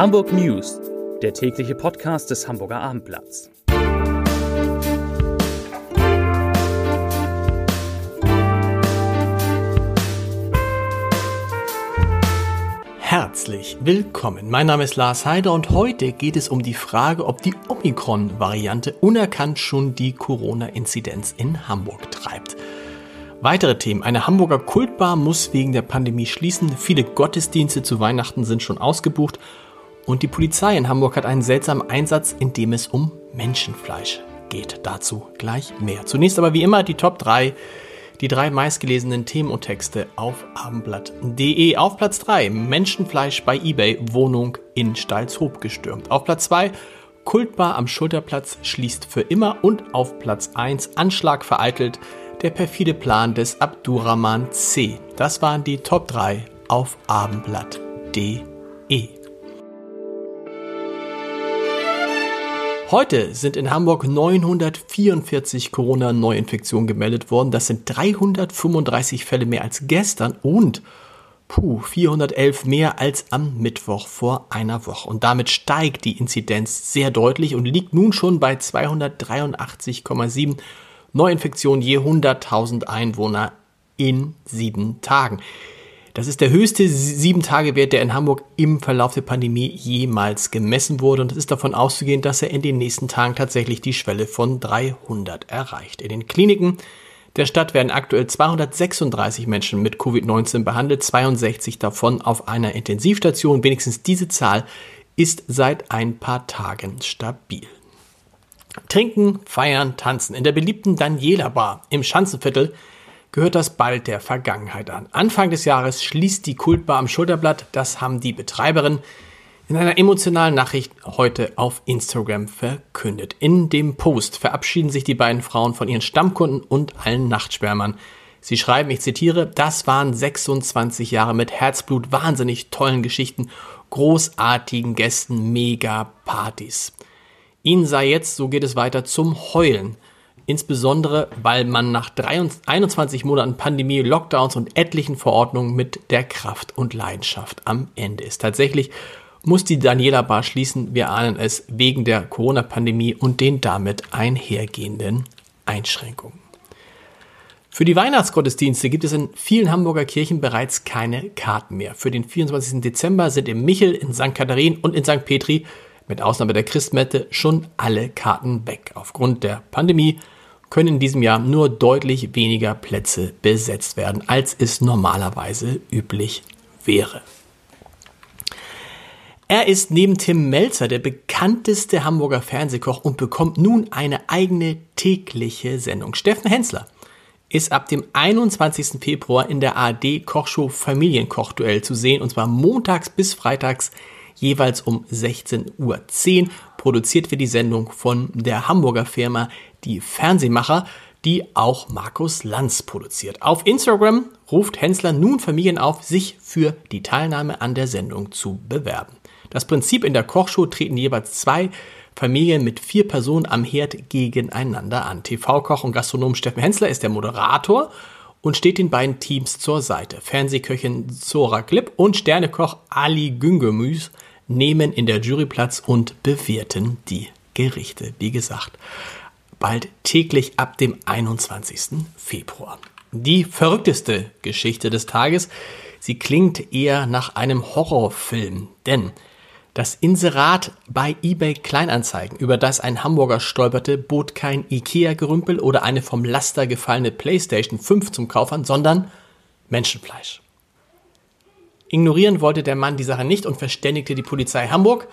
Hamburg News, der tägliche Podcast des Hamburger Abendblatts. Herzlich willkommen. Mein Name ist Lars Heider und heute geht es um die Frage, ob die Omikron-Variante unerkannt schon die Corona-Inzidenz in Hamburg treibt. Weitere Themen. Eine Hamburger Kultbar muss wegen der Pandemie schließen. Viele Gottesdienste zu Weihnachten sind schon ausgebucht. Und die Polizei in Hamburg hat einen seltsamen Einsatz, in dem es um Menschenfleisch geht. Dazu gleich mehr. Zunächst aber wie immer die Top 3, die drei meistgelesenen Themen und Texte auf abendblatt.de. Auf Platz 3 Menschenfleisch bei eBay, Wohnung in Stalzhoop gestürmt. Auf Platz 2 Kultbar am Schulterplatz schließt für immer und auf Platz 1 Anschlag vereitelt, der perfide Plan des Abdurrahman C. Das waren die Top 3 auf abendblatt.de. Heute sind in Hamburg 944 Corona-Neuinfektionen gemeldet worden. Das sind 335 Fälle mehr als gestern und puh, 411 mehr als am Mittwoch vor einer Woche. Und damit steigt die Inzidenz sehr deutlich und liegt nun schon bei 283,7 Neuinfektionen je 100.000 Einwohner in sieben Tagen. Das ist der höchste Sieben-Tage-Wert, der in Hamburg im Verlauf der Pandemie jemals gemessen wurde. Und es ist davon auszugehen, dass er in den nächsten Tagen tatsächlich die Schwelle von 300 erreicht. In den Kliniken der Stadt werden aktuell 236 Menschen mit Covid-19 behandelt, 62 davon auf einer Intensivstation. Wenigstens diese Zahl ist seit ein paar Tagen stabil. Trinken, feiern, tanzen. In der beliebten Daniela Bar im Schanzenviertel gehört das bald der Vergangenheit an. Anfang des Jahres schließt die Kultbar am Schulterblatt. Das haben die Betreiberin in einer emotionalen Nachricht heute auf Instagram verkündet. In dem Post verabschieden sich die beiden Frauen von ihren Stammkunden und allen Nachtspermern. Sie schreiben, ich zitiere, das waren 26 Jahre mit Herzblut, wahnsinnig tollen Geschichten, großartigen Gästen, mega Partys. Ihnen sei jetzt, so geht es weiter, zum Heulen. Insbesondere, weil man nach 21 Monaten Pandemie, Lockdowns und etlichen Verordnungen mit der Kraft und Leidenschaft am Ende ist. Tatsächlich muss die Daniela Bar schließen, wir ahnen es, wegen der Corona-Pandemie und den damit einhergehenden Einschränkungen. Für die Weihnachtsgottesdienste gibt es in vielen Hamburger Kirchen bereits keine Karten mehr. Für den 24. Dezember sind im Michel, in St. Katharin und in St. Petri mit Ausnahme der Christmette schon alle Karten weg. Aufgrund der Pandemie können in diesem Jahr nur deutlich weniger Plätze besetzt werden, als es normalerweise üblich wäre. Er ist neben Tim Melzer der bekannteste Hamburger Fernsehkoch und bekommt nun eine eigene tägliche Sendung. Steffen Hensler ist ab dem 21. Februar in der ARD Kochshow Familienkochduell zu sehen und zwar montags bis freitags jeweils um 16.10 Uhr. Produziert wird die Sendung von der Hamburger Firma Die Fernsehmacher, die auch Markus Lanz produziert. Auf Instagram ruft Hensler nun Familien auf, sich für die Teilnahme an der Sendung zu bewerben. Das Prinzip in der Kochshow treten jeweils zwei Familien mit vier Personen am Herd gegeneinander an. TV-Koch und Gastronom Steffen Hensler ist der Moderator und steht den beiden Teams zur Seite. Fernsehköchin Zora Klipp und Sternekoch Ali Güngemüs nehmen in der Jury Platz und bewerten die Gerichte. Wie gesagt, bald täglich ab dem 21. Februar. Die verrückteste Geschichte des Tages, sie klingt eher nach einem Horrorfilm, denn das Inserat bei eBay Kleinanzeigen, über das ein Hamburger stolperte, bot kein Ikea-Gerümpel oder eine vom Laster gefallene PlayStation 5 zum Kauf an, sondern Menschenfleisch. Ignorieren wollte der Mann die Sache nicht und verständigte die Polizei Hamburg,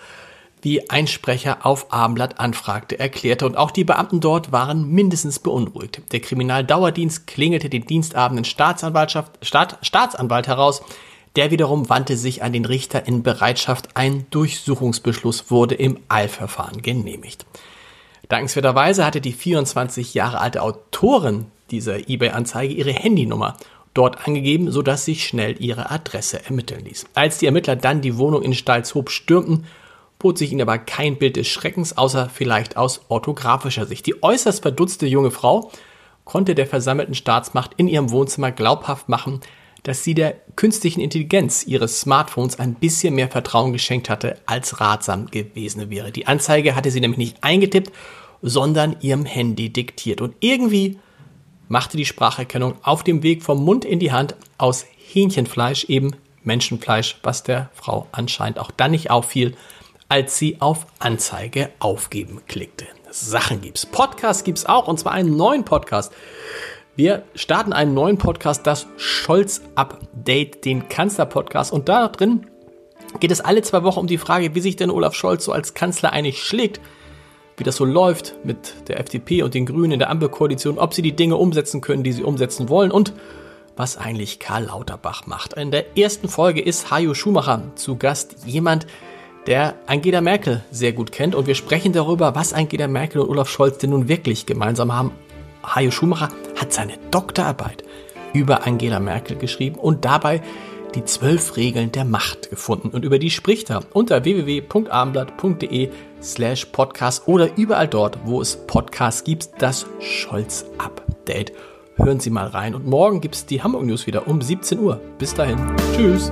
wie ein Sprecher auf Abendblatt anfragte, erklärte. Und auch die Beamten dort waren mindestens beunruhigt. Der Kriminaldauerdienst klingelte den Dienstabenden Staatsanwaltschaft, Staat, Staatsanwalt heraus. Der wiederum wandte sich an den Richter in Bereitschaft. Ein Durchsuchungsbeschluss wurde im Eilverfahren genehmigt. Dankenswerterweise hatte die 24 Jahre alte Autorin dieser eBay-Anzeige ihre Handynummer dort angegeben, sodass sich schnell ihre Adresse ermitteln ließ. Als die Ermittler dann die Wohnung in Stalzhoop stürmten, bot sich ihnen aber kein Bild des Schreckens, außer vielleicht aus orthografischer Sicht. Die äußerst verdutzte junge Frau konnte der versammelten Staatsmacht in ihrem Wohnzimmer glaubhaft machen, dass sie der künstlichen Intelligenz ihres Smartphones ein bisschen mehr Vertrauen geschenkt hatte, als ratsam gewesen wäre. Die Anzeige hatte sie nämlich nicht eingetippt, sondern ihrem Handy diktiert. Und irgendwie machte die Spracherkennung auf dem Weg vom Mund in die Hand aus Hähnchenfleisch eben Menschenfleisch, was der Frau anscheinend auch dann nicht auffiel, als sie auf Anzeige aufgeben klickte. Sachen gibt's. Podcast gibt's auch und zwar einen neuen Podcast. Wir starten einen neuen Podcast, das Scholz-Update, den Kanzler-Podcast. Und da drin geht es alle zwei Wochen um die Frage, wie sich denn Olaf Scholz so als Kanzler eigentlich schlägt, wie das so läuft mit der FDP und den Grünen in der Ampelkoalition, ob sie die Dinge umsetzen können, die sie umsetzen wollen und was eigentlich Karl Lauterbach macht. In der ersten Folge ist Hajo Schumacher zu Gast, jemand, der Angela Merkel sehr gut kennt. Und wir sprechen darüber, was Angela Merkel und Olaf Scholz denn nun wirklich gemeinsam haben. Hajo Schumacher hat seine Doktorarbeit über Angela Merkel geschrieben und dabei die zwölf Regeln der Macht gefunden. Und über die spricht er unter www.abendblatt.de slash podcast oder überall dort, wo es Podcasts gibt, das Scholz-Update. Hören Sie mal rein. Und morgen gibt es die Hamburg News wieder um 17 Uhr. Bis dahin. Tschüss.